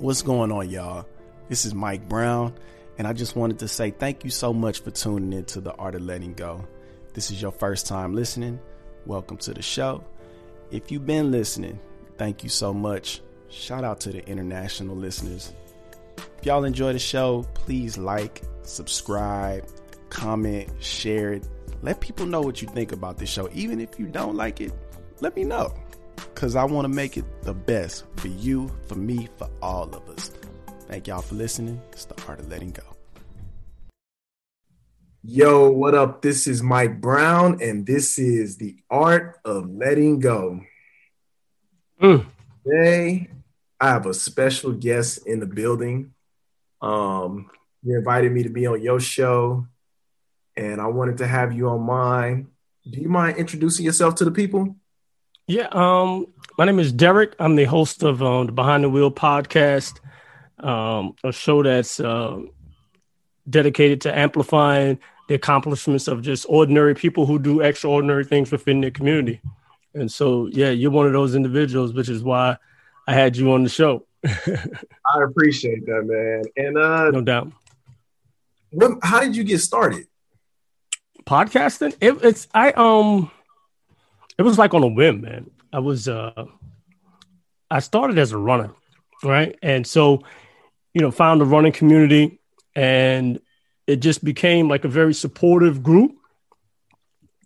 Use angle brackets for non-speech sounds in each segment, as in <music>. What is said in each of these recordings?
What's going on, y'all? This is Mike Brown, and I just wanted to say thank you so much for tuning in to The Art of Letting Go. This is your first time listening. Welcome to the show. If you've been listening, thank you so much. Shout out to the international listeners. If y'all enjoy the show, please like, subscribe, comment, share it. Let people know what you think about this show. Even if you don't like it, let me know. Because I want to make it the best for you, for me, for all of us. Thank y'all for listening. It's the art of letting go. Yo, what up? This is Mike Brown, and this is the art of letting go. Mm. Today, I have a special guest in the building. Um, you invited me to be on your show, and I wanted to have you on mine. Do you mind introducing yourself to the people? Yeah, um, my name is Derek. I'm the host of um, the Behind the Wheel podcast, um, a show that's uh, dedicated to amplifying the accomplishments of just ordinary people who do extraordinary things within their community. And so, yeah, you're one of those individuals, which is why I had you on the show. <laughs> I appreciate that, man. And uh, no doubt. What, how did you get started? Podcasting? It, it's I um it was like on a whim, man. I was uh I started as a runner, right? And so, you know, found a running community and it just became like a very supportive group.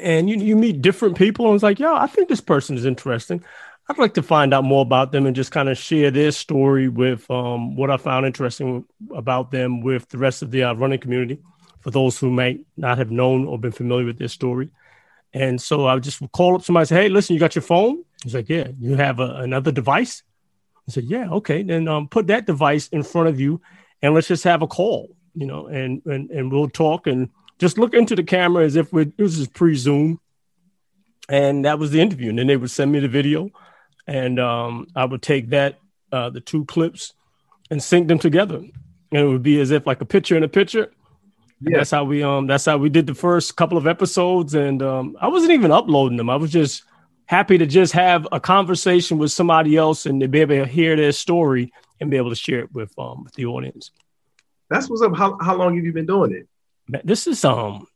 And you you meet different people and it's like, yo, I think this person is interesting. I'd like to find out more about them and just kind of share their story with um, what I found interesting about them with the rest of the uh, running community for those who might not have known or been familiar with their story. And so I would just call up somebody and say, Hey, listen, you got your phone? He's like, Yeah. You have a, another device? I said, Yeah, okay. Then um, put that device in front of you and let's just have a call, you know, and and, and we'll talk and just look into the camera as if we it was just pre-Zoom. And that was the interview. And then they would send me the video and um, I would take that, uh, the two clips and sync them together. And it would be as if like a picture in a picture yeah. That's how we um that's how we did the first couple of episodes and um I wasn't even uploading them. I was just happy to just have a conversation with somebody else and to be able to hear their story and be able to share it with um with the audience. That's what's up. How how long have you been doing it? This is um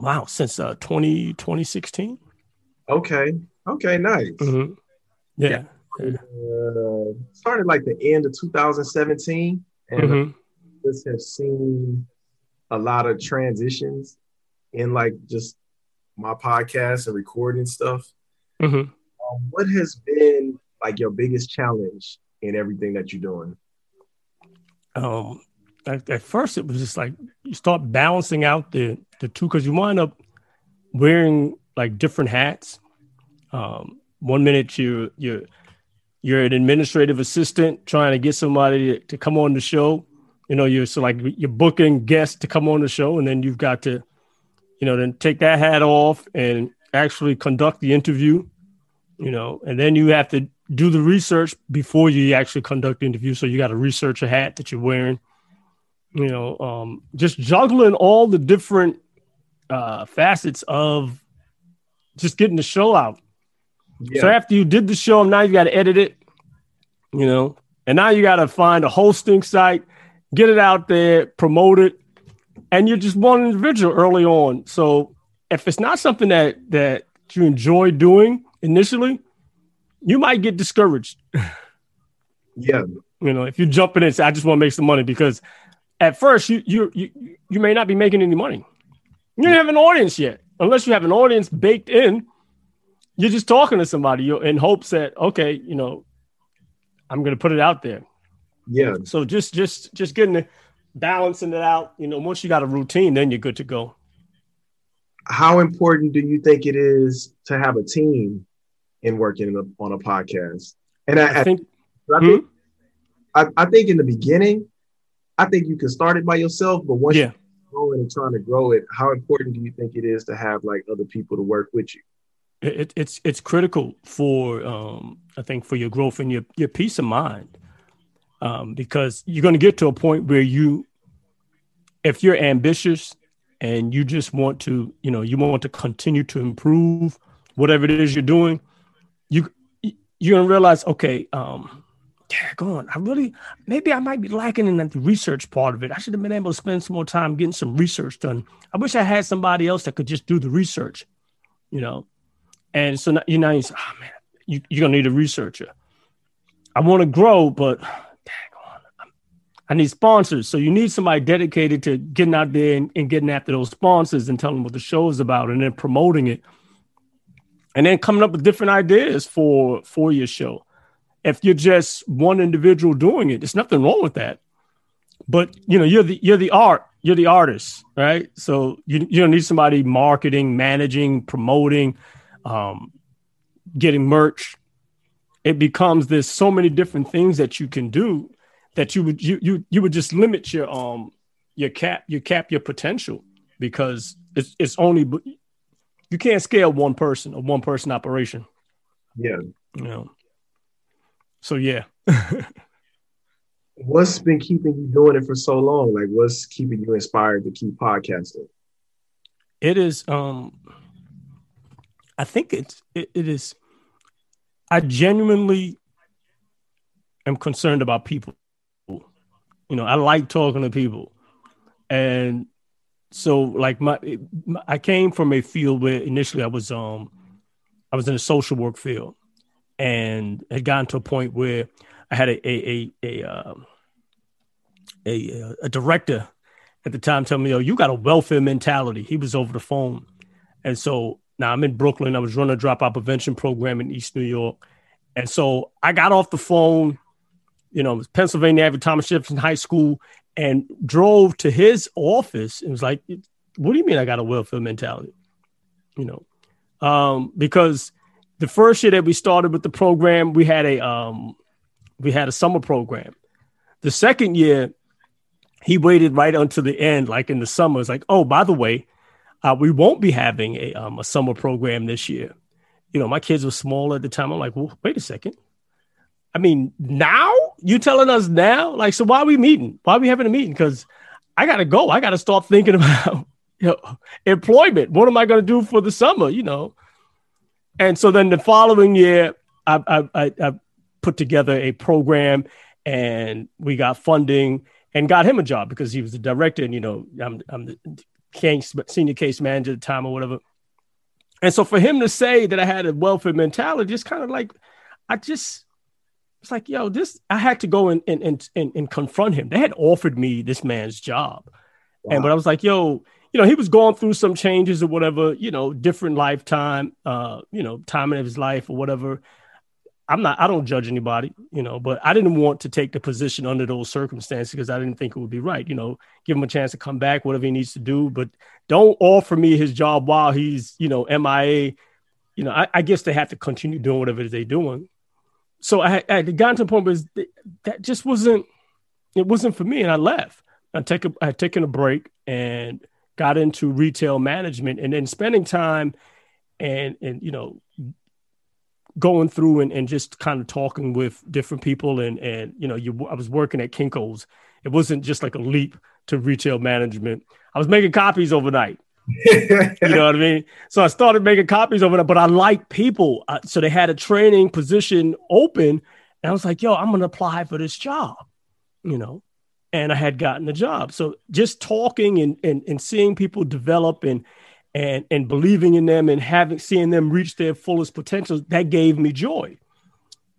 wow, since uh 20 2016. Okay. Okay, nice. Mm-hmm. Yeah. yeah. Uh, started like the end of 2017 and mm-hmm. just have seen a lot of transitions in like just my podcast and recording stuff. Mm-hmm. Um, what has been like your biggest challenge in everything that you're doing? Um, at, at first it was just like you start balancing out the the two because you wind up wearing like different hats. Um, one minute you you you're an administrative assistant trying to get somebody to, to come on the show you know, you're so like you're booking guests to come on the show, and then you've got to, you know, then take that hat off and actually conduct the interview, you know, and then you have to do the research before you actually conduct the interview. So you got to research a hat that you're wearing, you know, um, just juggling all the different uh, facets of just getting the show out. Yeah. So after you did the show, now you got to edit it, you know, and now you got to find a hosting site get it out there, promote it, and you're just one individual early on. So if it's not something that that you enjoy doing initially, you might get discouraged. <laughs> Yeah. You know, if you jump in and say, I just want to make some money because at first you you you, you may not be making any money. You don't have an audience yet. Unless you have an audience baked in, you're just talking to somebody you're in hopes that, okay, you know, I'm going to put it out there. Yeah. So just just just getting the balancing it out. You know, once you got a routine, then you're good to go. How important do you think it is to have a team in working in a, on a podcast? And I, I think, I, think hmm? I, think in the beginning, I think you can start it by yourself, but once yeah. you're growing and trying to grow it, how important do you think it is to have like other people to work with you? It, it's it's critical for um, I think for your growth and your your peace of mind um, because you're going to get to a point where you, if you're ambitious and you just want to, you know, you want to continue to improve whatever it is you're doing, you you're to realize, okay, um, yeah, go on. I really, maybe I might be lacking in the research part of it. I should have been able to spend some more time getting some research done. I wish I had somebody else that could just do the research, you know. And so you know, you say, oh man, you, you're gonna need a researcher. I want to grow, but I need sponsors. So you need somebody dedicated to getting out there and, and, getting after those sponsors and telling them what the show is about and then promoting it. And then coming up with different ideas for for your show. If you're just one individual doing it, there's nothing wrong with that. But you know, you're the you're the art, you're the artist, right? So you you don't need somebody marketing, managing, promoting, um, getting merch. It becomes there's so many different things that you can do that you would you you you would just limit your um your cap your cap your potential because it's it's only you can't scale one person a one person operation. Yeah. You know. So yeah. <laughs> what's been keeping you doing it for so long? Like what's keeping you inspired to keep podcasting? It is um I think it's it, it is I genuinely am concerned about people. You know, I like talking to people. And so like my, my, I came from a field where initially I was um I was in a social work field and had gotten to a point where I had a a a a, um, a, a director at the time telling me, "Oh, you got a welfare mentality." He was over the phone, and so now I'm in Brooklyn. I was running a dropout prevention program in East New York, and so I got off the phone you know, Pennsylvania Avenue, Thomas Jefferson High School, and drove to his office. and was like, what do you mean I got a welfare mentality? You know, um, because the first year that we started with the program, we had a um, we had a summer program. The second year, he waited right until the end, like in the summer. It's like, oh, by the way, uh, we won't be having a um, a summer program this year. You know, my kids were small at the time. I'm like, well, wait a second. I mean, now you telling us now? Like, so why are we meeting? Why are we having a meeting? Because I gotta go. I gotta start thinking <laughs> about you know, employment. What am I gonna do for the summer? You know. And so then the following year, I, I, I put together a program, and we got funding and got him a job because he was the director, and you know, I'm I'm the case, senior case manager at the time or whatever. And so for him to say that I had a welfare mentality, just kind of like, I just it's like, yo, this I had to go and and and, and, confront him. They had offered me this man's job. Wow. And but I was like, yo, you know, he was going through some changes or whatever, you know, different lifetime, uh, you know, time of his life or whatever. I'm not, I don't judge anybody, you know, but I didn't want to take the position under those circumstances because I didn't think it would be right. You know, give him a chance to come back, whatever he needs to do, but don't offer me his job while he's, you know, MIA. You know, I, I guess they have to continue doing whatever they're doing so I, I had gotten to the point where that just wasn't it wasn't for me, and I left. I take a, I had taken a break and got into retail management, and then spending time and and you know going through and, and just kind of talking with different people and and you know you I was working at Kinko's. It wasn't just like a leap to retail management. I was making copies overnight you know what I mean? So I started making copies of it, but I like people. Uh, so they had a training position open. And I was like, yo, I'm going to apply for this job, you know? And I had gotten the job. So just talking and, and, and seeing people develop and, and, and believing in them and having, seeing them reach their fullest potential, that gave me joy.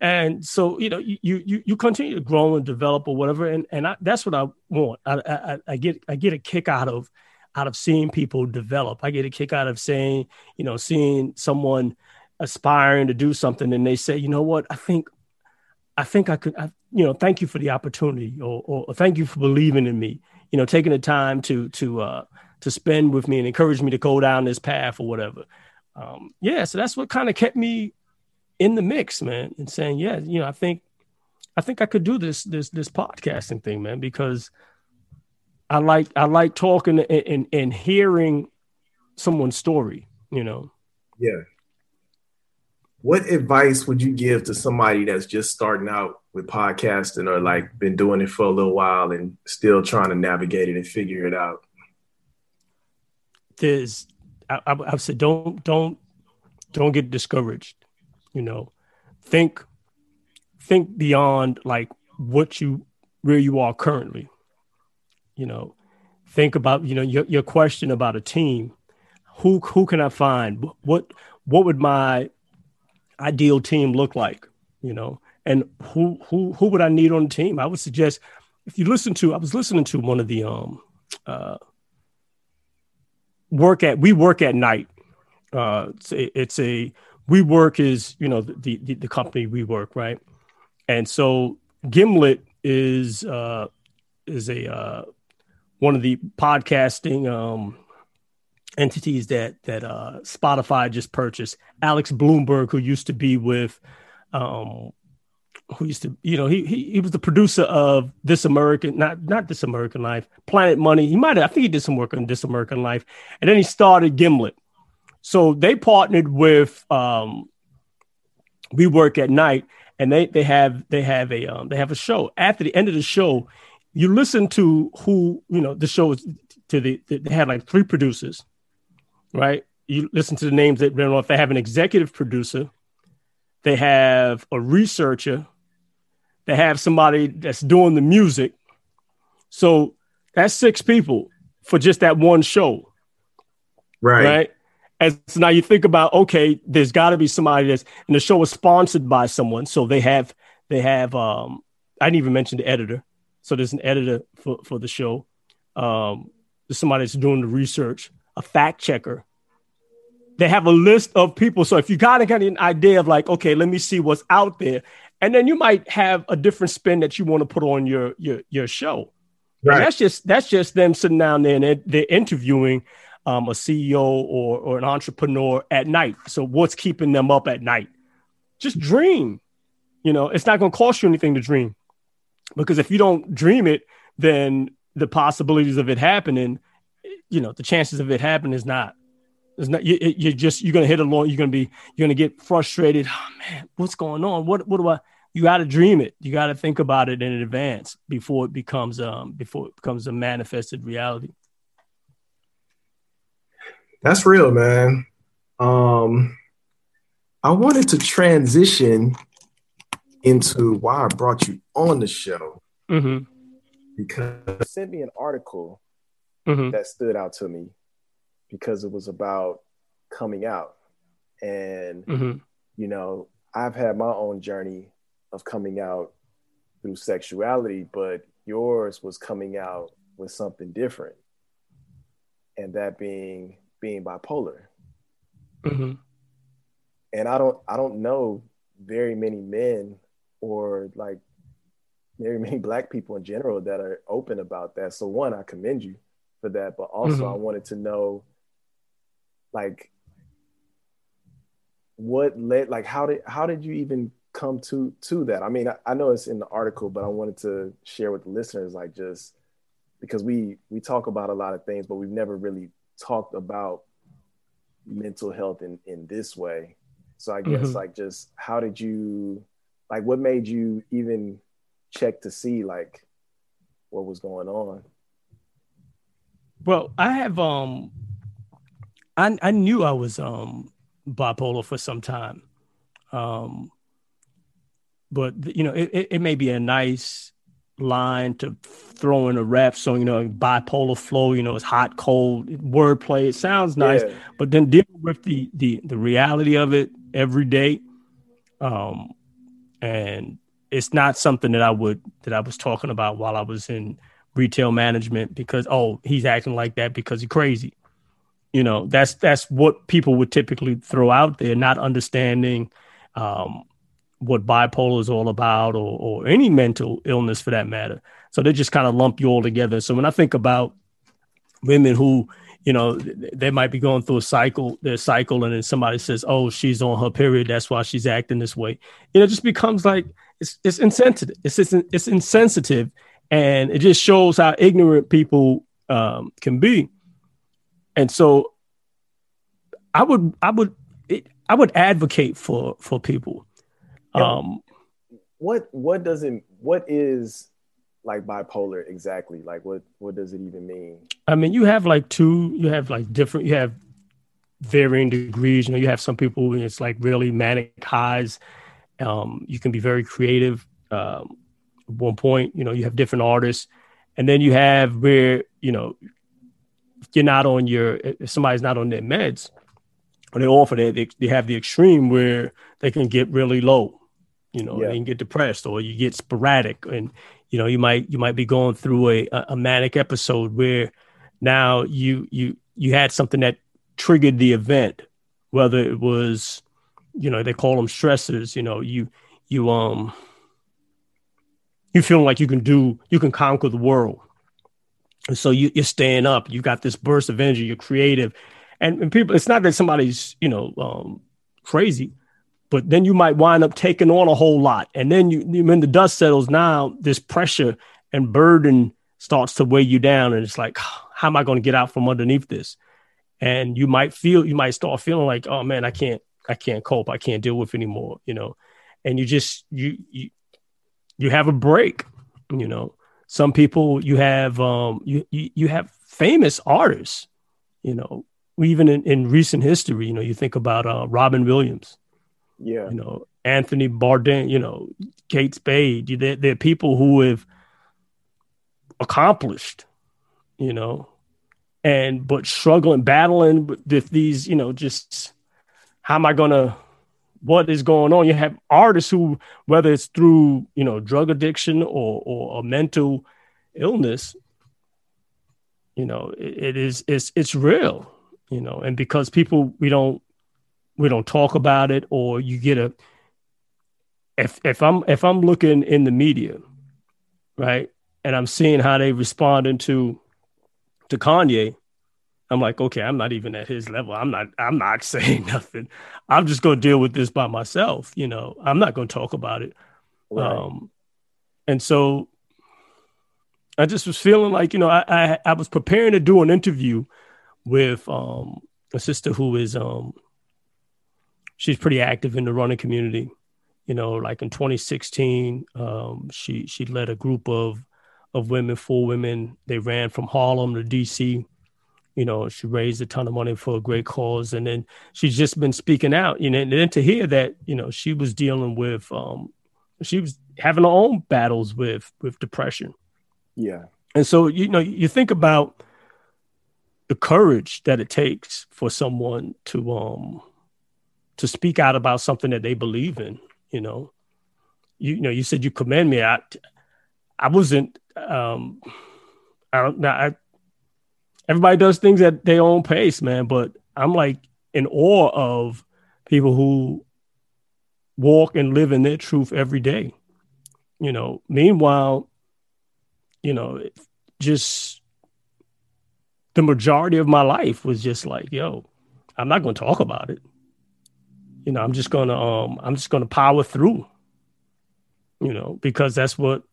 And so, you know, you, you, you continue to grow and develop or whatever. And, and I, that's what I want. I, I, I get, I get a kick out of, out of seeing people develop. I get a kick out of saying, you know, seeing someone aspiring to do something and they say, you know what, I think, I think I could, I, you know, thank you for the opportunity or, or, thank you for believing in me, you know, taking the time to, to, uh, to spend with me and encourage me to go down this path or whatever. Um, yeah. So that's what kind of kept me in the mix, man, and saying, yeah, you know, I think, I think I could do this, this, this podcasting thing, man, because I like I like talking and, and, and hearing someone's story, you know. Yeah. What advice would you give to somebody that's just starting out with podcasting or like been doing it for a little while and still trying to navigate it and figure it out? There's I, I've said don't don't don't get discouraged. You know, think think beyond like what you where you are currently. You know, think about you know your your question about a team. Who who can I find? What what would my ideal team look like? You know, and who who who would I need on the team? I would suggest if you listen to I was listening to one of the um uh work at we work at night. Uh it's a, it's a we work is you know the, the the company we work right, and so Gimlet is uh is a uh one of the podcasting um entities that that uh Spotify just purchased. Alex Blumberg, who used to be with um who used to, you know, he, he he was the producer of This American, not not This American Life, Planet Money. He might I think he did some work on This American Life, and then he started Gimlet. So they partnered with um, We Work at Night, and they they have they have a um, they have a show. After the end of the show, you listen to who you know the show is to the they had like three producers, right? You listen to the names that run off. They have an executive producer, they have a researcher, they have somebody that's doing the music. So that's six people for just that one show. Right. Right. And so now you think about okay, there's got to be somebody that's and the show is sponsored by someone, so they have they have um I didn't even mention the editor, so there's an editor for for the show. Um, there's somebody that's doing the research, a fact checker. They have a list of people, so if you got to get an idea of like, okay, let me see what's out there, and then you might have a different spin that you want to put on your your your show. Right. That's just that's just them sitting down there and they're, they're interviewing um, a CEO or or an entrepreneur at night. So what's keeping them up at night? Just dream. You know, it's not going to cost you anything to dream, because if you don't dream it, then the possibilities of it happening, you know, the chances of it happening is not. It's not. You, you're just you're gonna hit a long. You're gonna be you're gonna get frustrated. Oh man, what's going on? What what do I? You got to dream it. You got to think about it in advance before it becomes um before it becomes a manifested reality. That's real, man. Um, I wanted to transition into why I brought you on the show mm-hmm. because you sent me an article mm-hmm. that stood out to me because it was about coming out, and mm-hmm. you know I've had my own journey of coming out through sexuality, but yours was coming out with something different, and that being being bipolar. Mm-hmm. And I don't I don't know very many men or like very <laughs> many black people in general that are open about that. So one, I commend you for that, but also mm-hmm. I wanted to know like what led like how did how did you even come to to that? I mean, I, I know it's in the article, but I wanted to share with the listeners like just because we we talk about a lot of things, but we've never really talked about mental health in in this way. So I guess mm-hmm. like just how did you like what made you even check to see like what was going on? Well, I have um I I knew I was um bipolar for some time. Um but you know, it, it, it may be a nice line to throw in a rap so you know, bipolar flow, you know, it's hot, cold, wordplay. It sounds nice, yeah. but then dealing with the the the reality of it every day, um, and it's not something that I would that I was talking about while I was in retail management because oh he's acting like that because he's crazy. You know, that's that's what people would typically throw out there, not understanding um, what bipolar is all about or, or any mental illness for that matter. So they just kind of lump you all together. So when I think about women who, you know, they might be going through a cycle, their cycle, and then somebody says, "Oh, she's on her period. That's why she's acting this way." You know, it just becomes like it's it's insensitive. It's it's, it's insensitive, and it just shows how ignorant people um, can be. And so, I would I would I would advocate for for people um, what what does it what is like bipolar exactly? Like what what does it even mean? I mean, you have like two. You have like different. You have varying degrees. You know, you have some people it's like really manic highs, Um, you can be very creative. Um, at one point, you know, you have different artists, and then you have where you know you're not on your if somebody's not on their meds, or they offer that they, they have the extreme where they can get really low, you know, yeah. they can get depressed, or you get sporadic, and you know you might you might be going through a a manic episode where now you you you had something that triggered the event, whether it was you know they call them stressors, you know you you um you feel like you can do you can conquer the world. And so you, you're staying up you got this burst of energy you're creative. And, and people it's not that somebody's you know um, crazy but then you might wind up taking on a whole lot. And then you when the dust settles now this pressure and burden starts to weigh you down. And it's like <sighs> how am i going to get out from underneath this? And you might feel you might start feeling like oh man i can't i can't cope. I can't deal with anymore you know? And you just you you you have a break you know? Some people you have um you you, you have famous artists you know? Even in, in recent history you know you think about uh, robin williams yeah you know anthony bourdain you know kate spade they're, they're people who have accomplished you know and but struggling battling with these you know just how am i gonna what is going on. You have artists who, whether it's through you know drug addiction or or a mental illness, you know, it, it is it's it's real, you know, and because people we don't we don't talk about it, or you get a if if I'm if I'm looking in the media, right, and I'm seeing how they responding to to Kanye, I'm like, okay, I'm not even at his level. I'm not, I'm not <laughs> saying nothing. I'm just going to deal with this by myself. You know, I'm not going to talk about it. Right. Um, and so I just was feeling like, you know, I, I, I was preparing to do an interview with um, a sister who is, um, she's pretty active in the running community. You know, like in 2016, um, she she led a group of of women, four women. They ran from Harlem to DC you know, she raised a ton of money for a great cause. And then she's just been speaking out, you know, and then to hear that, you know, she was dealing with, um, she was having her own battles with, with depression. Yeah. And so, you know, you think about the courage that it takes for someone to, um, to speak out about something that they believe in, you know, you, you know, you said you commend me. I, I wasn't, um, I don't know. I, everybody does things at their own pace, man. But I'm like in awe of people who walk and live in their truth every day. You know, meanwhile, you know, just the majority of my life was just like, yo, I'm not going to talk about it. You know, I'm just going to um I'm just to power through. You know, because that's what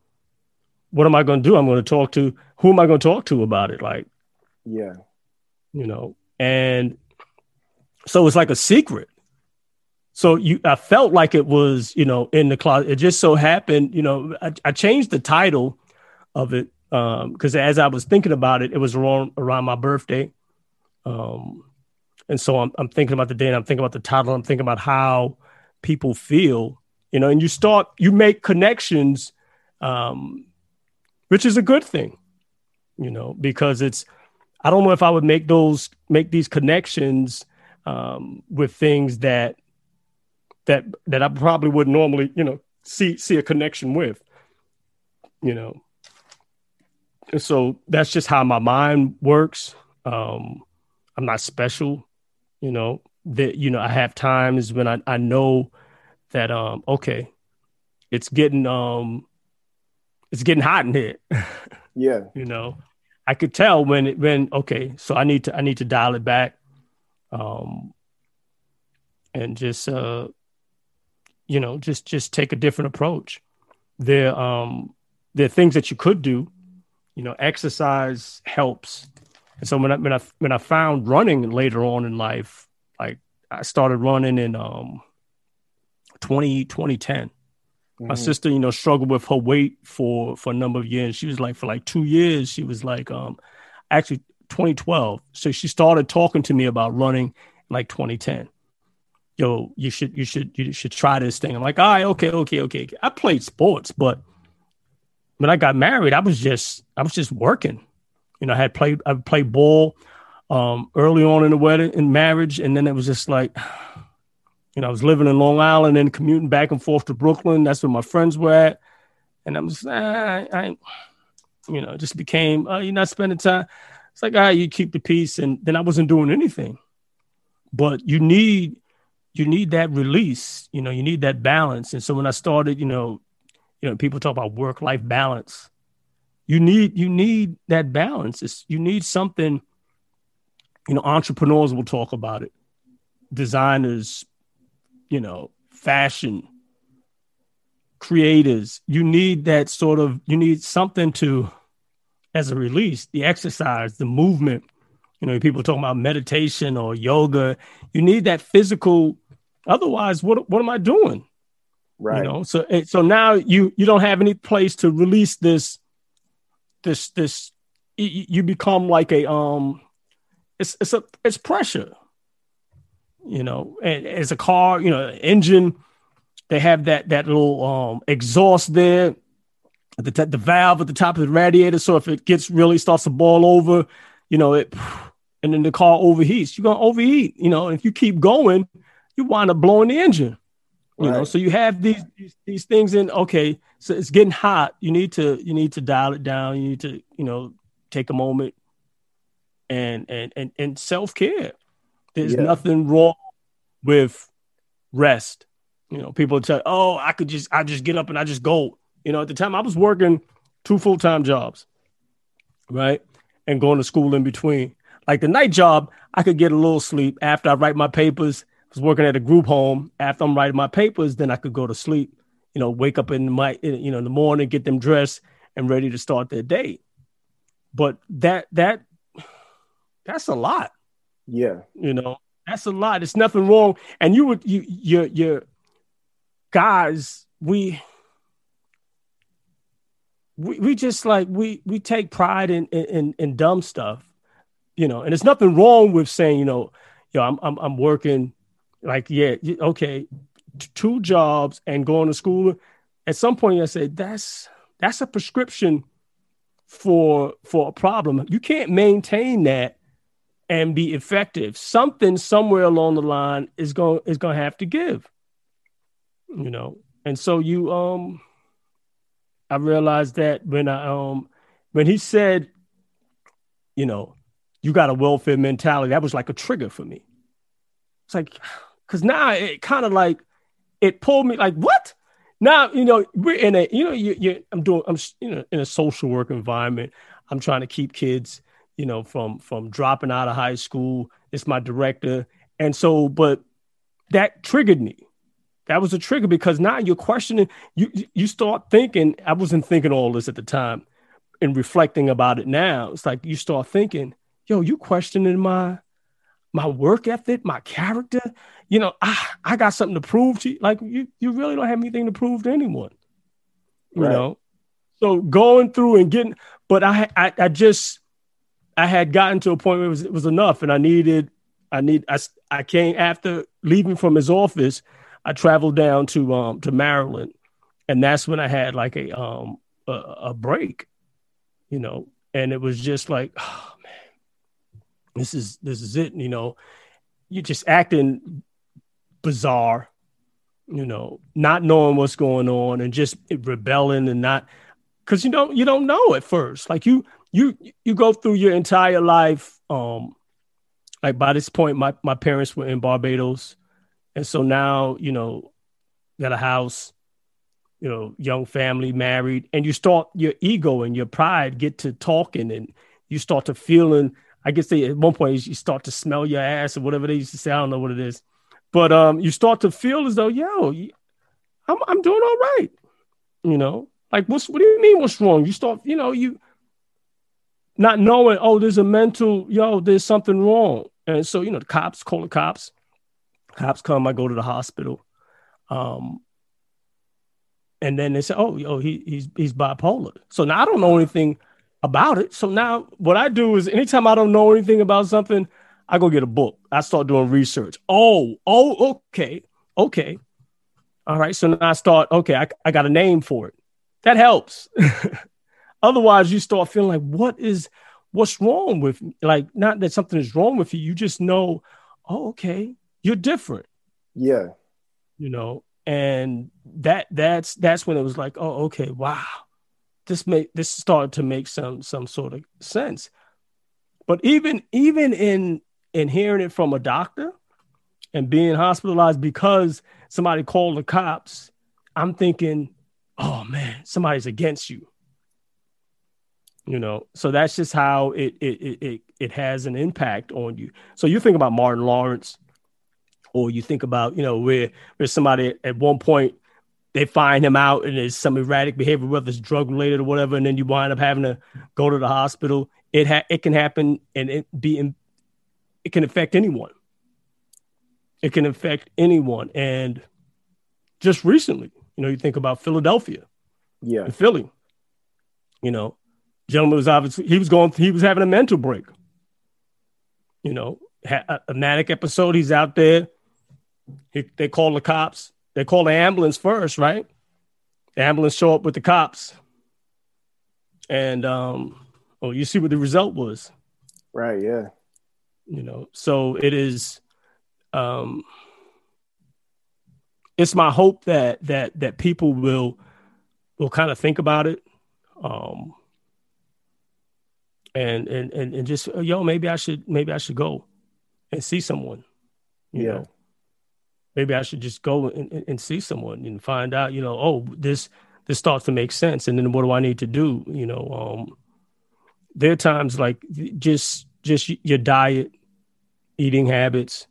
what am I going to do? I'm going to talk to who am I going to talk to about it? Like yeah. You know, and so it's like a secret. So you, I felt like it was, you know, in the closet. It just so happened, you know, I, I changed the title of it because um, as I was thinking about it, it was around around my birthday, um, and so I'm, I'm thinking about the day, and I'm thinking about the title. I'm thinking about how people feel, you know, and you start you make connections, um, which is a good thing, you know, because it's I don't know if I would make those make these connections um, with things that that that I probably would normally, you know, see see a connection with, you know. And so that's just how my mind works. Um, I'm not special, you know. That you know, I have times when I, I know that um okay, it's getting um it's getting hot in here. <laughs> Yeah. you know, I could tell when it, when okay, so I need to I need to dial it back, um, and just uh, you know, just just take a different approach. There um there are things that you could do, you know, exercise helps. And so when I when I when I found running later on in life, like I started running in um 20 2010 Mm-hmm. My sister, you know, struggled with her weight for for a number of years. She was like for like two years, she was like um actually 2012. So she started talking to me about running like 2010. yo, you should you should you should try this thing. I'm like, all right, okay, okay, okay. I played sports, but when I got married, I was just I was just working. You know, I had played I played ball um, early on in the wedding in marriage, and then it was just like, you know, I was living in Long Island and commuting back and forth to Brooklyn. That's where my friends were at, and I was, ah, I, I, you know, just became, uh, you're not spending time. It's like, ah, right, you keep the peace, and then I wasn't doing anything. But you need, you need that release. You know, you need that balance. And so when I started, you know, you know, people talk about work life balance. You need, you need that balance. It's, you need something you know, entrepreneurs will talk about it, designers, you know, fashion creators. You need that sort of, you need something to, as a release, the exercise, the movement. You know, people talking about meditation or yoga. You need that physical. Otherwise, what what am I doing? Right. You know, so so now you you don't have any place to release this. This this you become like a um it's it's a it's pressure. You know, and as a car, you know, engine, they have that that little um exhaust there, the the valve at the top of the radiator. So if it gets really starts to boil over, you know it, and then the car overheats. You're gonna overheat. You know, if you keep going, you wind up blowing the engine. You right. know, so you have these, these these things in. Okay, so it's getting hot. You need to you need to dial it down. You need to you know take a moment, and and and, and self-care. There's yeah. nothing wrong with rest. You know, people tell, oh, I could just I just get up and I just go. You know, at the time I was working two full-time jobs, right? And going to school in between. Like the night job, I could get a little sleep after I write my papers. I was working at a group home. After I'm writing my papers, then I could go to sleep. You know, wake up in my you know in the morning, get them dressed and ready to start their day. But that that that's a lot. Yeah. You know, that's a lot. It's nothing wrong. And you would you your your guys, we we, we just like we we take pride in, in in dumb stuff, you know, and there's nothing wrong with saying, you know, yo, I'm I'm I'm working like, yeah, okay, two jobs and going to school. At some point I said, that's that's a prescription for for a problem. You can't maintain that and be effective. Something somewhere along the line is going is going to have to give. You know, and so you um, I realized that when I um when he said, you know, you got a welfare mentality, that was like a trigger for me. It's like, because now it kind of like it pulled me like what now you know we're in a you know you, you i'm doing i'm you know in a social work environment i'm trying to keep kids you know, from from dropping out of high school. It's my director. And so, but that triggered me. That was a trigger because now you're questioning, you you start thinking, I wasn't thinking all this at the time and reflecting about it now. It's like you start thinking, yo, you questioning my my work ethic, my character. You know, I, I got something to prove to you. Like you, you really don't have anything to prove to anyone. You right. know? So going through and getting, but I, I I just I had gotten to a point where it was, it was enough, and I needed, I need, I, I came after leaving from his office. I traveled down to um to Maryland, and that's when I had like a um a, a break, you know, and it was just like, oh <sighs> this is this is it, you know, you're just acting bizarre, you know, not knowing what's going on and just rebelling and not because you don't you don't know at first, like you you you go through your entire life um like by this point my, my parents were in barbados. And so now you know got a house you know young family married. And you start your ego and your pride get to talking and you start to feeling i guess they at one point you start to smell your ass or whatever they used to say i don't know what it is but um you start to feel as though yo i'm, I'm doing all right you know like what's what do you mean what's wrong you start you know you not knowing, oh, there's a mental, yo, there's something wrong. And so, you know, the cops call the cops. Cops come, I go to the hospital. Um, and then they say, oh, yo, he, he's he's bipolar. So now I don't know anything about it. So now what I do is anytime I don't know anything about something, I go get a book. I start doing research. Oh, oh, okay, okay. All right. So now I start, okay, I, I got a name for it. That helps. <laughs> Otherwise, you start feeling like, what is, what's wrong with, like, not that something is wrong with you. You just know, oh, okay, you're different. Yeah. You know, and that, that's, that's when it was like, oh, okay, wow. This make this started to make some some sort of sense. But even even in in hearing it from a doctor and being hospitalized because somebody called the cops, I'm thinking, oh man, somebody's against you. You know, so that's just how it it it it, it has an impact on you. So you think about Martin Lawrence, or you think about, you know, where where somebody at one point they find him out and there's some erratic behavior, whether it's drug related or whatever, and then you wind up having to go to the hospital. It ha- it can happen and it be in, it can affect anyone. It can affect anyone. And just recently, you know, you think about Philadelphia, yeah, and Philly. You know, gentleman was obviously he was going he was having a mental break. You know, a, a manic episode. He's out there. He, they call the cops. They call the ambulance first, right? The ambulance show up with the cops, and um, oh, you see what the result was. Right. Yeah you know so it is um it's my hope that that that people will will kind of think about it um and and and, and just yo maybe i should maybe i should go and see someone you yeah. know maybe i should just go and, and see someone and find out you know oh this this starts to make sense and then what do i need to do you know um there are times like just just your diet, eating habits,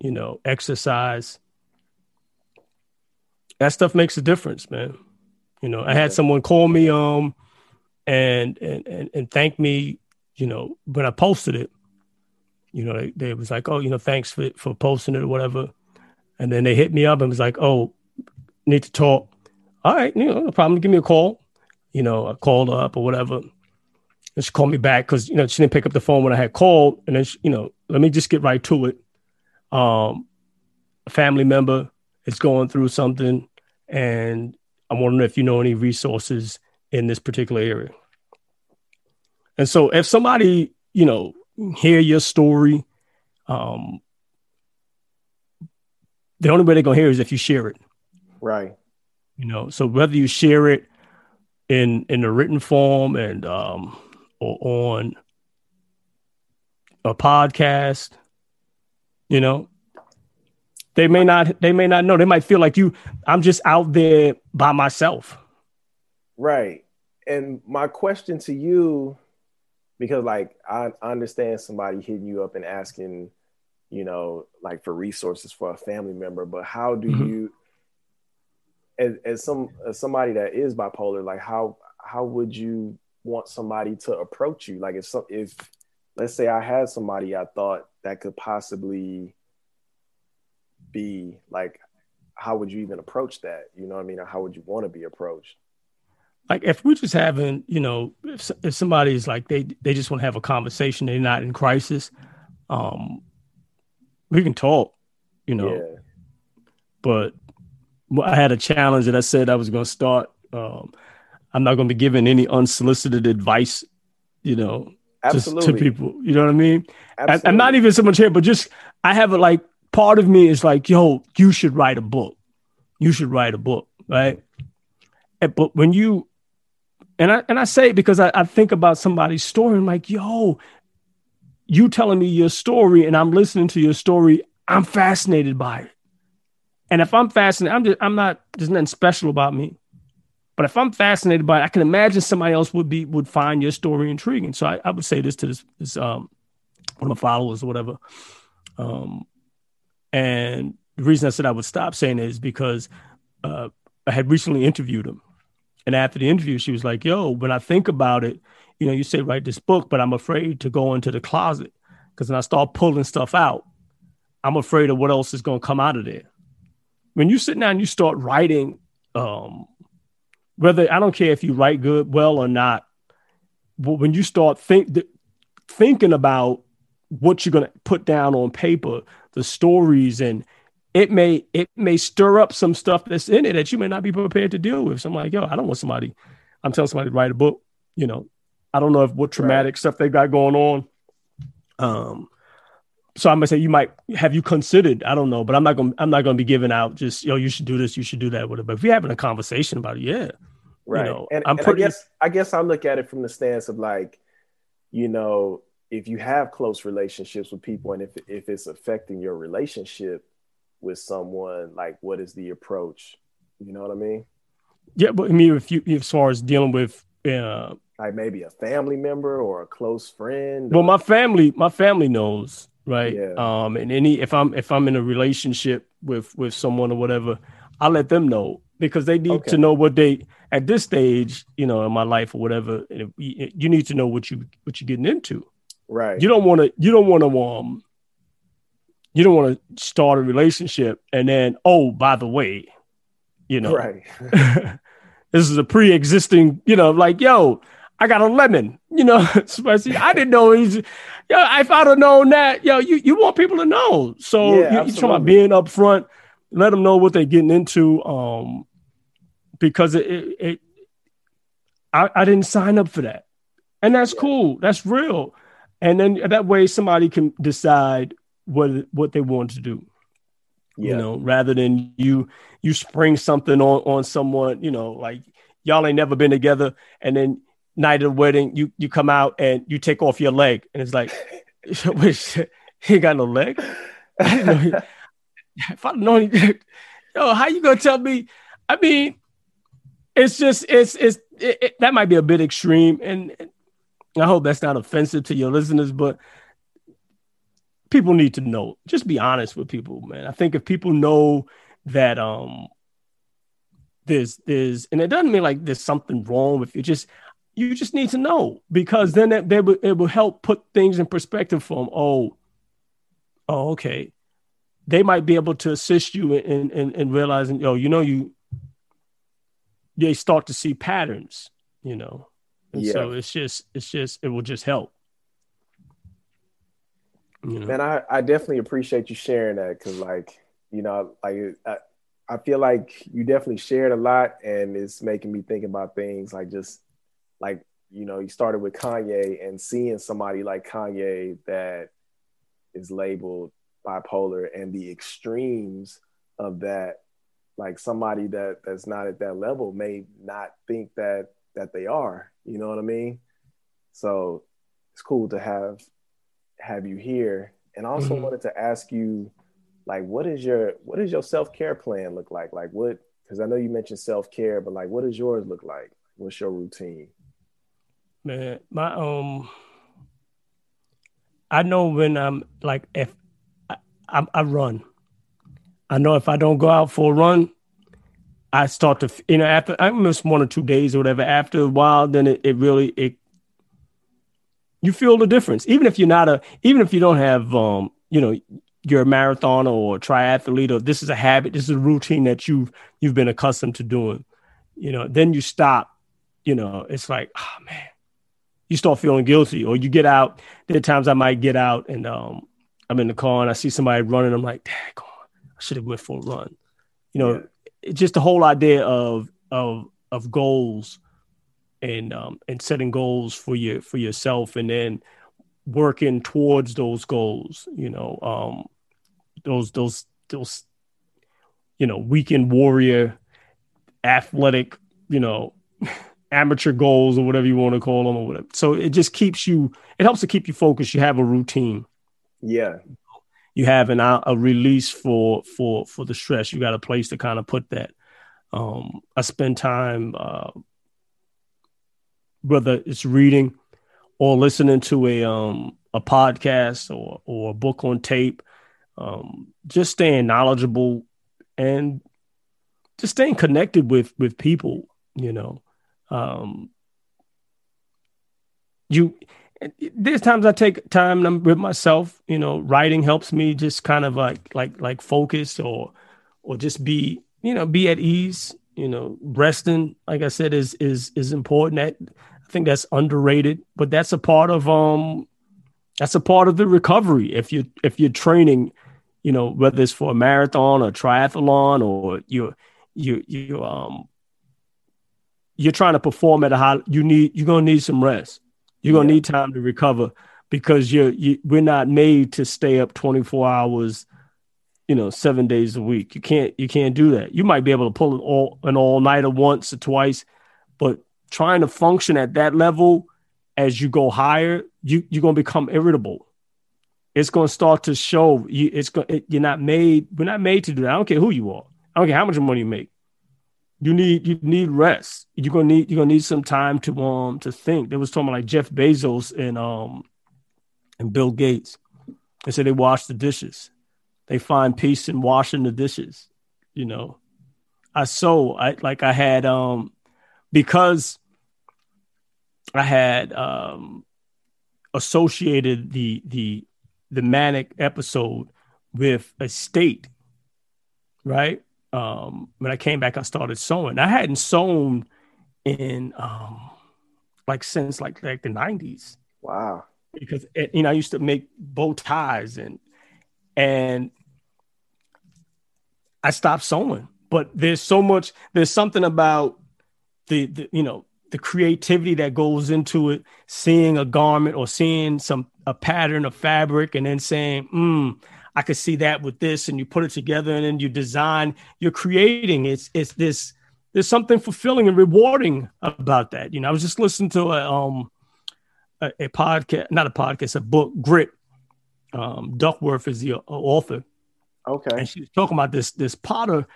you know, exercise. That stuff makes a difference, man. You know, I had someone call me um and and and, and thank me, you know, when I posted it. You know, they, they was like, "Oh, you know, thanks for for posting it or whatever." And then they hit me up and was like, "Oh, need to talk." All right, you know, no problem. Give me a call. You know, I called up or whatever. And she called me back because you know she didn't pick up the phone when I had called, and then she, you know, let me just get right to it. Um, a family member is going through something, and I'm wondering if you know any resources in this particular area. And so, if somebody, you know, hear your story, um, the only way they're gonna hear is if you share it. Right. You know, so whether you share it in in a written form and um, or on a podcast, you know, they may not they may not know. They might feel like you I'm just out there by myself. Right. And my question to you because like I, understand somebody hitting you up and asking, you know, like for resources for a family member, but how do mm-hmm. you as, as some as somebody that is bipolar, like how how would you want somebody to approach you? Like if some if let's say I had somebody I thought that could possibly be like how would you even approach that? You know what I mean? Or how would you want to be approached? Like if we're just having, you know, if, if somebody's like they they just want to have a conversation, they're not in crisis, um, we can talk, you know. Yeah. But I had a challenge that I said I was going to start. Um, I'm not going to be giving any unsolicited advice, you know, Absolutely. to people. You know what I mean? I, am not even so much here, but just I have a like part of me is like, yo, you should write a book. You should write a book, right? And, but when you and I and I say it because I, I think about somebody's story. I'm like, yo, you telling me your story, and I'm listening to your story. I'm fascinated by it. And if I'm fascinated, I'm just I'm not. There's nothing special about me. But if I'm fascinated by it, I can imagine somebody else would be would find your story intriguing. So I, I would say this to this, this um one of my followers or whatever. Um and the reason I said I would stop saying it is because uh, I had recently interviewed him. And after the interview, she was like, Yo, when I think about it, you know, you say write this book, but I'm afraid to go into the closet because when I start pulling stuff out, I'm afraid of what else is going to come out of there. When you sit down and you start writing um, whether I don't care if you write good, well or not, but when you start think thinking about what you're going to put down on paper, the stories, and it may it may stir up some stuff that's in it that you may not be prepared to deal with. So I'm like, yo, I don't want somebody. I'm telling somebody to write a book. You know, I don't know if what traumatic right. stuff they got going on. Um, so I'm gonna say you might have you considered. I don't know, but I'm not gonna I'm not gonna be giving out just yo. You should do this. You should do that. Whatever. But if we're having a conversation about it, yeah, right. You know, and, I'm and pretty. I guess I guess I look at it from the stance of like, you know, if you have close relationships with people and if if it's affecting your relationship with someone, like what is the approach? You know what I mean? Yeah, but I mean, if you as far as dealing with uh, like maybe a family member or a close friend. Or... Well, my family, my family knows, right? Yeah. Um, and any if I'm if I'm in a relationship with with someone or whatever, I let them know because they need okay. to know what they at this stage, you know, in my life or whatever. You need to know what you what you're getting into. Right. You don't want to. You don't want to. Um. You don't want to start a relationship and then, oh, by the way, you know, right. <laughs> <laughs> this is a pre-existing. You know, like yo, I got a lemon. You know, <laughs> especially I didn't know he's. Yo, if I'd have known that, yo, you you want people to know. So yeah, you, you talking about being upfront, let them know what they're getting into. Um, because it, it, it I, I didn't sign up for that, and that's yeah. cool. That's real and then that way somebody can decide what what they want to do yeah. you know rather than you you spring something on on someone you know like y'all ain't never been together and then night of the wedding you you come out and you take off your leg. And it's like <laughs> <laughs> he got no leg? I didn't know <laughs> if I know yo how you gonna tell me? I mean it's just it's it's it, it, that might be a bit extreme. And I hope that's not offensive to your listeners, but people need to know. Just be honest with people, man. I think if people know that um there's there's and it doesn't mean like there's something wrong with you. Just you just need to know because then it, it, will, it will help put things in perspective for them. Oh, oh, okay. They might be able to assist you in in, in realizing, oh, you know, you they start to see patterns, you know. And yeah. so it's just it's just it will just help. You know? Man, I, I definitely appreciate you sharing that because like, you know, like I, I feel like you definitely shared a lot and it's making me think about things like just like, you know, you started with Kanye and seeing somebody like Kanye that is labeled bipolar and the extremes of that like somebody that that's not at that level may not think that that they are you know what I mean? So it's cool to have have you here. And I also mm-hmm. wanted to ask you, like, what is your what is your self care plan look like? Like, what? Because I know you mentioned self care, but like, what does yours look like? What's your routine? Man, my um, I know when I'm like if I, I, I run, I know if I don't go out for a run, I start to, you know, after I miss one or two days or whatever, after a while, then it, it really, it, you feel the difference. Even if you're not a, even if you don't have, um, you know, you're a marathoner or a triathlete, or this is a habit, this is a routine that you've, you've been accustomed to doing, you know, then you stop, you know, it's like, oh man, you start feeling guilty or you get out. There are times I might get out and, um, I'm in the car and I see somebody running. I'm like, dang, I should have went for a run. You know, yeah just the whole idea of of of goals and um, and setting goals for your for yourself and then working towards those goals you know um those those those you know weekend warrior athletic you know amateur goals or whatever you want to call them or whatever so it just keeps you it helps to keep you focused you have a routine yeah you have an uh, a release for for for the stress. You got a place to kind of put that. Um, I spend time, uh, whether it's reading or listening to a um a podcast or or a book on tape, um, just staying knowledgeable and just staying connected with with people. You know, um, you there's times I take time with myself. You know, writing helps me just kind of like like like focus or or just be you know be at ease. You know, resting, like I said, is is is important. That I think that's underrated, but that's a part of um that's a part of the recovery. If you if you're training, you know, whether it's for a marathon or triathlon or you you you um you're trying to perform at a high you need you're gonna need some rest. You're gonna yeah. need time to recover because you're you, we're not made to stay up 24 hours you know seven days a week. You can't you can't do that. You might be able to pull an all an all-nighter once or twice but trying to function at that level as you go higher you you're going to become irritable. It's going to start to show you it's going it, you're not made we're not made to do that. I don't care who you are. I don't care how much money you make you need you need rest. You're to need you're to need some time to um to think. They was talking about like jeff bezos and um and bill gates. They said they wash the dishes. They find peace in washing the dishes you know. I so i like i had um because i had um associated the the the manic episode with a state right um when i came back i started sewing. I hadn't sewn in um like since like like the 90s wow. Because it, you know i used to make bow ties and and I stopped sewing. But there's so much, there's something about the, the you know, the creativity that goes into it, seeing a garment or seeing some a pattern of fabric and then saying, hmm, I could see that with this, and you put it together and then you design, you're creating. It's it's this there's something fulfilling and rewarding about that. You know, I was just listening to a um a, a podcast, not a podcast, a book, Grit. Um, Duckworth is the uh, author, Okay. And she was talking about this this potter,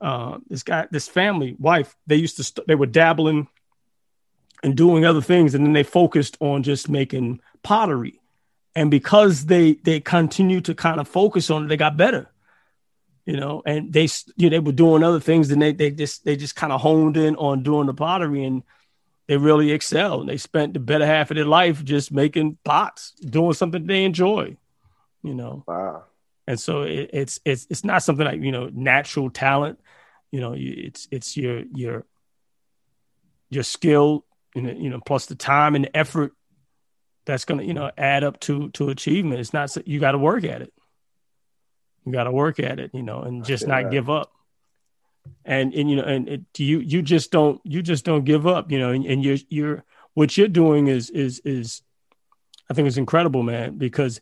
uh, this guy, this family wife. They used to st- they were dabbling and doing other things, and then they focused on just making pottery. And because they they continued to kind of focus on it, they got better. You know, and they you know, they were doing other things, and they they just they just kind of honed in on doing the pottery and they really excelled. They spent the better half of their life just making pots, doing something they enjoy. You know. Wow and so it, it's it's it's not something like you know natural talent you know it's it's your your your skill you know plus the time and the effort that's going to you know add up to to achievement. It's not you got to work at it. You got to work at it you know and just not that. give up. And and you know and it, you you just don't you just don't give up you know and, and you're you're what you're doing is is is i think is incredible man because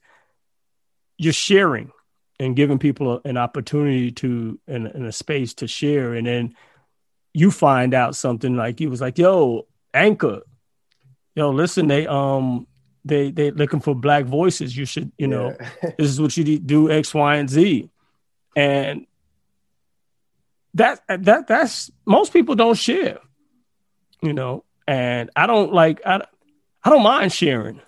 you're sharing and giving people an opportunity to in, in a space to share. And then you find out something like you was like yo anchor. Yo listen they um they they looking for black voices you should you know yeah. <laughs> this is what you do x y and z and that that that's most people don't share you know and i don't like i, I don't mind sharing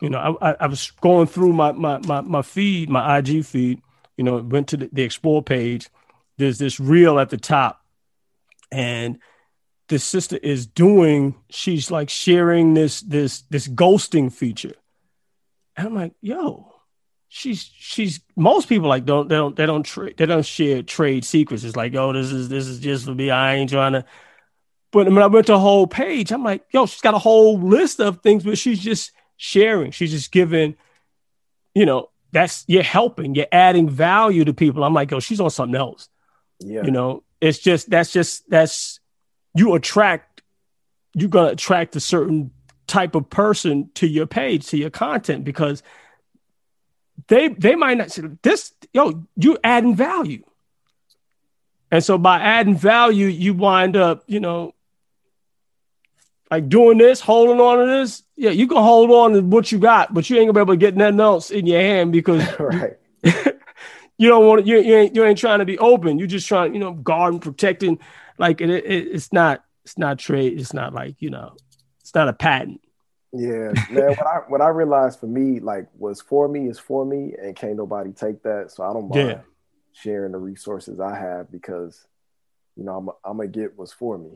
you know, I, I, was going through my, my, my, my feed, my IG feed, you know, went to the, the explore page. There's this reel at the top, and this sister is doing, she's like sharing this, this, this ghosting feature. And I'm like, yo, she's she's most people like don't they don't they don't trade they don't share trade secrets. It's like, yo, this is this is just for me. I ain't trying to. But when I went to a whole page, I'm like, yo, she's got a whole list of things, but she's just sharing. She's just giving, you know, that's you're helping, you're adding value to people. I'm like, yo, she's on something else. Yeah. You know, it's just that's just that's you attract, you're gonna attract a certain type of person to your page, to your content, because they they might not say this, yo, you adding value. And so by adding value, you wind up, you know, like doing this, holding on to this, yeah, you can hold on to what you got, but you ain't gonna be able to get nothing else in your hand because <laughs> right. <laughs> you don't want you, you ain't you ain't trying to be open. You're just trying, you know, guard and protecting. Like it, it, it's not it's not trade. It's not like you know, it's not a patent. Yeah, man. what I what I realized for me, like, was for me is for me, and can't nobody take that. So I don't mind yeah. sharing the resources I have because, you know, I'm I'm gonna get what's for me.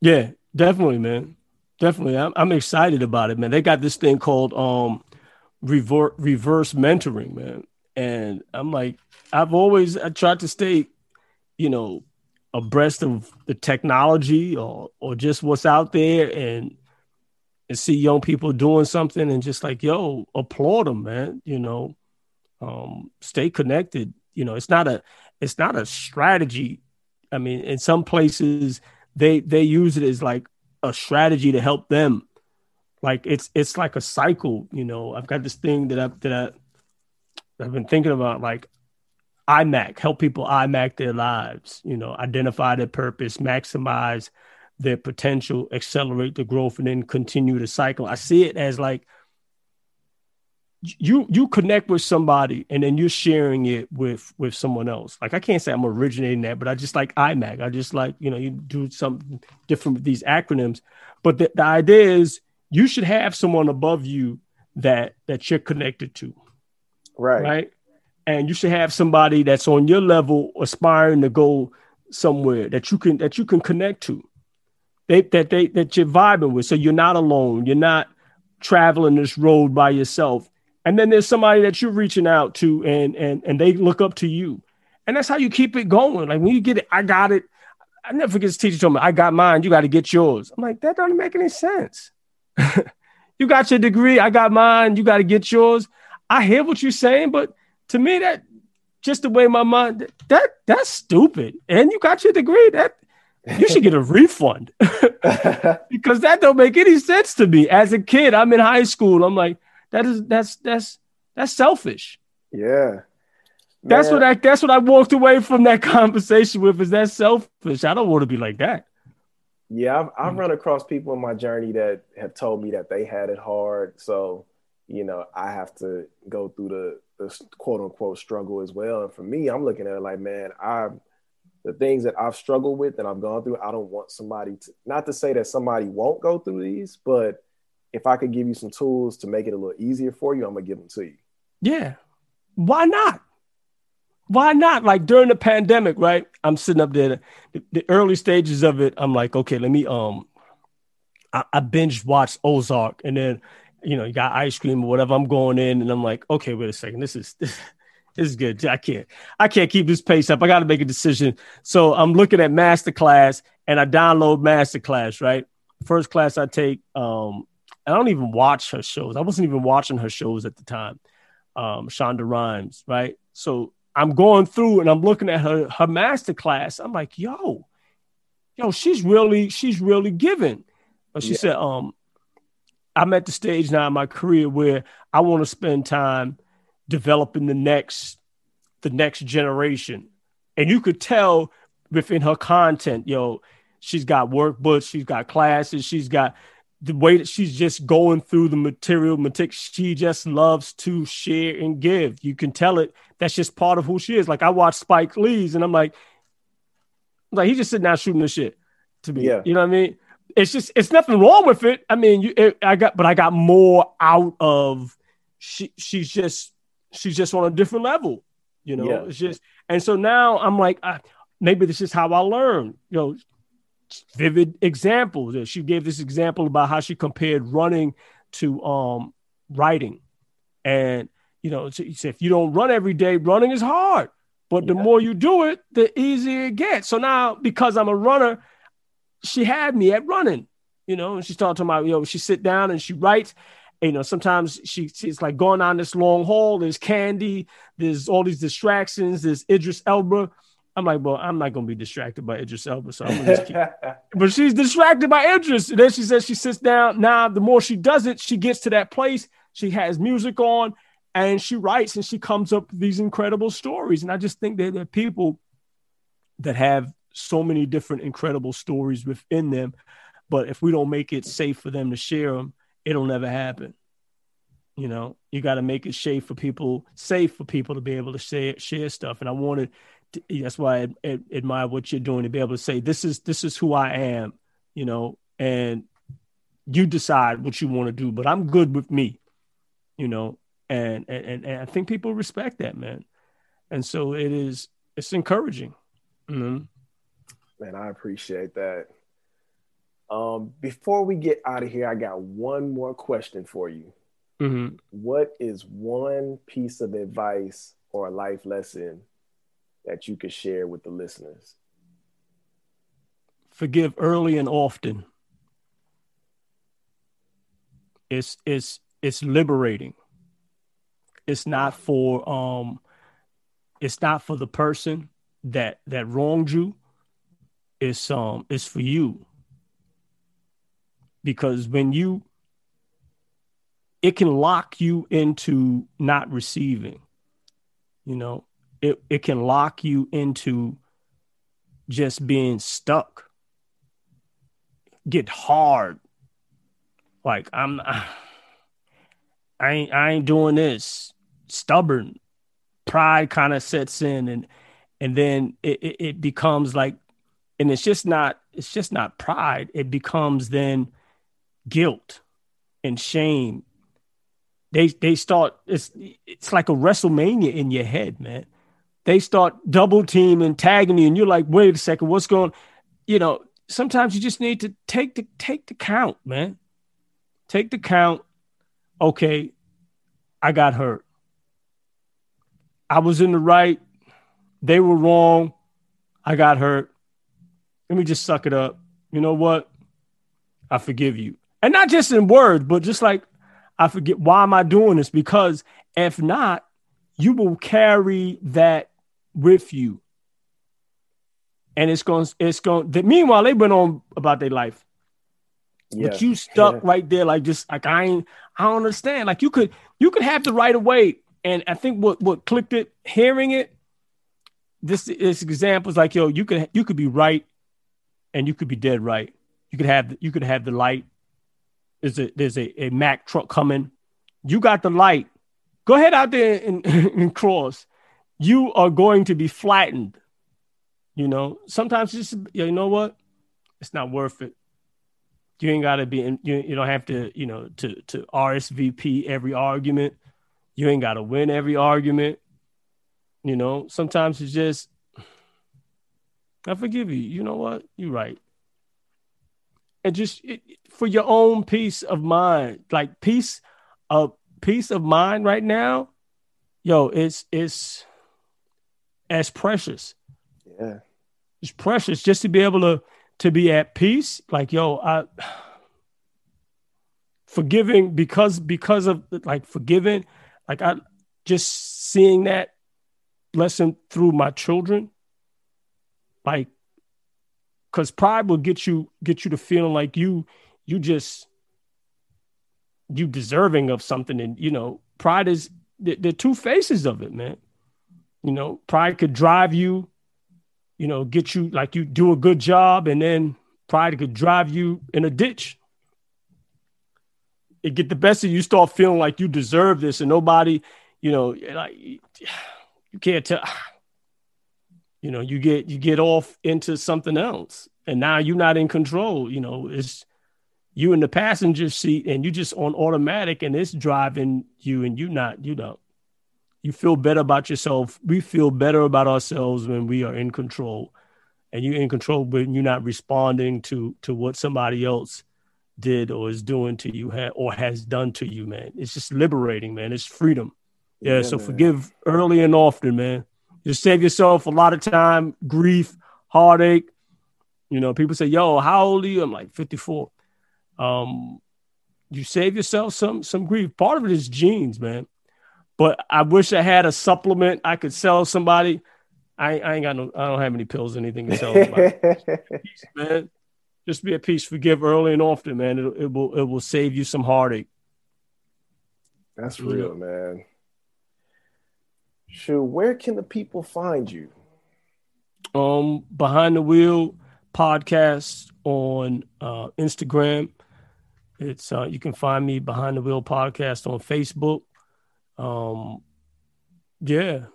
Yeah, definitely, man definitely. I'm, I'm excited about it, man. They got this thing called um reverse reverse mentoring, man. And I'm like, I've always I tried to stay, you know, abreast of the technology or or just what's out there. And and see young people doing something and just like, yo, applaud them, man. You know, um, stay connected. You know, it's not a it's not a strategy. I mean, in some places they they use it as like a strategy to help them. Like it's it's like a cycle, you know. I've got this thing that I that I, I've been thinking about, like IMAC, help people IMAC their lives, you know, identify their purpose, maximize their potential, accelerate the growth, and then continue the cycle. I see it as like you you connect with somebody and then you're sharing it with with someone else. Like I can't say I'm originating that, but I just like IMAC. I just like you know you do something different with these acronyms. But the, the idea is you should have someone above you that that you're connected to, right? Right, and you should have somebody that's on your level, aspiring to go somewhere that you can that you can connect to. They, that they that you're vibing with, so you're not alone. You're not traveling this road by yourself. And then there's somebody that you're reaching out to and and and they look up to you. And that's how you keep it going. Like when you get it i got it. I never forget this teacher told me i got mine. You got to get yours. I'm like that doesn't make any sense. <laughs> You got your degree. I got mine. You got to get yours. I hear what you're saying but to me that just the way my mind that that's stupid and you got your degree that you should get a refund <laughs> because that don't make any sense to me as a kid i'm in high school i'm like that is that's that's that's selfish. Yeah. That's what I that's what I walked away from that <laughs> conversation with is that selfish. I don't want to be like that. Yeah, I've, I've run across people in my journey that have told me that they had it hard. So, you know, I have to go through the, the quote unquote struggle as well. And for me, I'm looking at it like, man, I the things that I've struggled with and I've gone through, I don't want somebody to not to say that somebody won't go through these, but if I could give you some tools to make it a little easier for you, I'm gonna give them to you. Yeah. Why not? Why not? Like during the pandemic, right? I'm sitting up there, the, the early stages of it. I'm like, okay, let me um I, I binge watched Ozark and then you know, you got ice cream or whatever. I'm going in and I'm like, okay, wait a second. This is this, <laughs> this is good. I can't I can't keep this pace up. I gotta make a decision. So I'm looking at masterclass and I download masterclass, right? First class I take, um, I don't even watch her shows. I wasn't even watching her shows at the time. Um, Shonda Rhimes, right? So I'm going through and I'm looking at her her master class. I'm like, yo, yo, she's really she's really giving. But she yeah. said, um, I'm at the stage now in my career where I want to spend time developing the next the next generation. And you could tell within her content, yo, she's got workbooks, she's got classes, she's got the way that she's just going through the material, she just loves to share and give. You can tell it. That's just part of who she is. Like I watch Spike Lee's, and I'm like, like he's just sitting down shooting the shit to me. Yeah. You know what I mean? It's just it's nothing wrong with it. I mean, you it, I got, but I got more out of she. She's just she's just on a different level. You know, yeah. it's just and so now I'm like, I, maybe this is how I learn. You know, vivid examples. She gave this example about how she compared running to um, writing. And, you know, she said, if you don't run every day, running is hard. But the yeah. more you do it, the easier it gets. So now, because I'm a runner, she had me at running, you know, and she started talking about, you know, she sit down and she writes. And, you know, sometimes she she's like going on this long haul. There's candy, there's all these distractions, there's Idris Elba I'm like, well, I'm not gonna be distracted by Idris Elba, so I'm gonna just keep. <laughs> but she's distracted by Idris. And then she says she sits down. Now, the more she does it, she gets to that place. She has music on, and she writes, and she comes up with these incredible stories. And I just think that there are people that have so many different incredible stories within them, but if we don't make it safe for them to share them, it'll never happen. You know, you got to make it safe for people, safe for people to be able to share share stuff. And I wanted that's why I, I, admire what you're doing to be able to say this is this is who I am, you know, and you decide what you want to do, but I'm good with me, you know, and and and I think people respect that, man, and so it is it's encouraging. Mm-hmm. Man, I appreciate that. Um, before we get out of here, I got one more question for you. Mm-hmm. What is one piece of advice or a life lesson that you could share with the listeners? Forgive early and often. it's it's it's liberating. It's not for um it's not for the person that that wronged you. It's um it's for you. Because when you it can lock you into not receiving. You know, it, it can lock you into just being stuck. Get hard. Like I'm <sighs> I ain't I ain't doing this. Stubborn. Pride kind of sets in and and then it, it, it becomes like and it's just not it's just not pride. It becomes then guilt and shame they they start it's it's like a WrestleMania in your head, man. They start double teaming, tagging you, and you're like, wait a second, what's going? You know, sometimes you just need to take the take the count, man. Take the count. Okay, I got hurt. I was in the right. They were wrong. I got hurt. Let me just suck it up. You know what? I forgive you. And not just in words, but just like I forget why am I doing this? Because if not, you will carry that with you. And it's going, it's going, the, meanwhile, they went on about their life. Yeah. But you stuck yeah. right there, like just like I ain't, I don't understand. Like you could, you could have the right of way. And I think what what clicked it, hearing it, this is examples like yo, you could you could be right, and you could be dead right. You could have you could have the light there's a there's a, a Mack truck coming. You got the light. Go ahead out there and, <laughs> and cross. You are going to be flattened. You know, sometimes just you know what? It's not worth it. You ain't got to be in, you, you don't have to, you know, to to RSVP every argument. You ain't got to win every argument. You know, sometimes it's just I forgive you. You know what? You're right and just it, for your own peace of mind, like peace of peace of mind right now, yo, it's it's as precious. Yeah. It's precious just to be able to to be at peace. Like, yo, I forgiving because because of like forgiving, like I just seeing that lesson through my children, like because pride will get you get you to feeling like you you just you deserving of something. And you know pride is the, the two faces of it man. You know pride could drive you you know get you like you do a good job and then pride could drive you in a ditch. It get the best of you start feeling like you deserve this and nobody you know like <sighs> you can't tell you know you get you get off into something else. And now you're not in control you know it's you in the passenger seat and you just on automatic and it's driving you and you not you know you feel better about yourself. We feel better about ourselves when we are in control. And you're in control but you're not responding to to what somebody else did or is doing to you or has done to you man. It's just liberating man. It's freedom. Yeah, yeah so man. forgive early and often man just save yourself a lot of time, grief, heartache. You know, people say, "Yo, how old are you?" I'm like 54. Um, you save yourself some some grief. Part of it is genes, man. But I wish I had a supplement I could sell somebody. I, I ain't got no. I don't have any pills, or anything to sell <laughs> peace, man. Just be at peace. Forgive early and often, man. It, it will it will save you some heartache. That's real, yeah. man. Sure. Where can the people find you? Um, behind the wheel podcast on uh, Instagram. It's uh, you can find me behind the wheel podcast on Facebook. Um, yeah,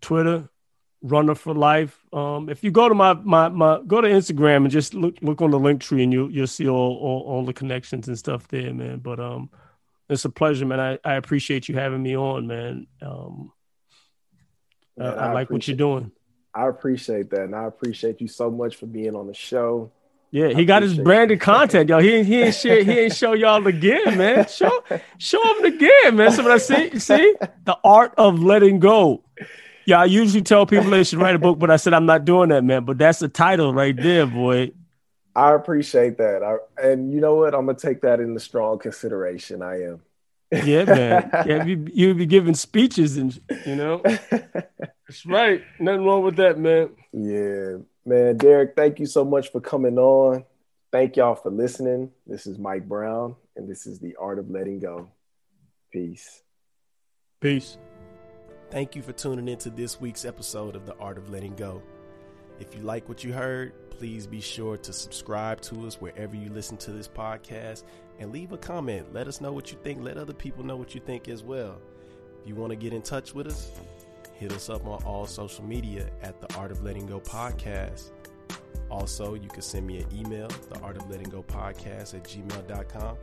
Twitter, Runner for Life. Um, if you go to my my my go to Instagram and just look look on the link tree and you you'll see all, all all the connections and stuff there, man. But um, it's a pleasure, man. I I appreciate you having me on, man. Um, uh, I, I, like what you're doing. I appreciate that, and I appreciate you so much for being on the show. Yeah, he got his branded <laughs> content, y'all. He he ain't share, he ain't show y'all the gear, man. Show show him the gear, man. So what I see, see the art of letting go. Yeah, I usually tell people they should write a book, but I said I'm not doing that, man. But that's the title right there, boy. I appreciate that. I, and you know what? I'm gonna take that into strong consideration. I am. Yeah, man. Yeah, you you be giving speeches and you know. <laughs> That's right. Nothing wrong with that, man. Yeah, man. Derek, thank you so much for coming on. Thank y'all for listening. This is Mike Brown, and this is the Art of Letting Go. Peace. Peace. Thank you for tuning into this week's episode of The Art of Letting Go. If you like what you heard, please be sure to subscribe to us wherever you listen to this podcast and leave a comment. Let us know what you think. Let other people know what you think as well. If you want to get in touch with us, hit us up on all social media at The Art of Letting Go Podcast. Also, you can send me an email, The Art of Letting Go Podcast at gmail.com,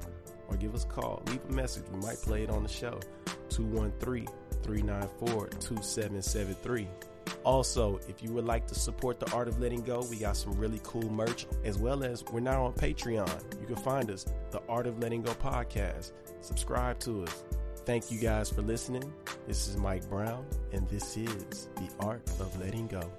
or give us a call. Leave a message. We might play it on the show. 213 394 2773. Also, if you would like to support the Art of Letting Go, we got some really cool merch, as well as we're now on Patreon. You can find us, the Art of Letting Go podcast. Subscribe to us. Thank you guys for listening. This is Mike Brown, and this is the Art of Letting Go.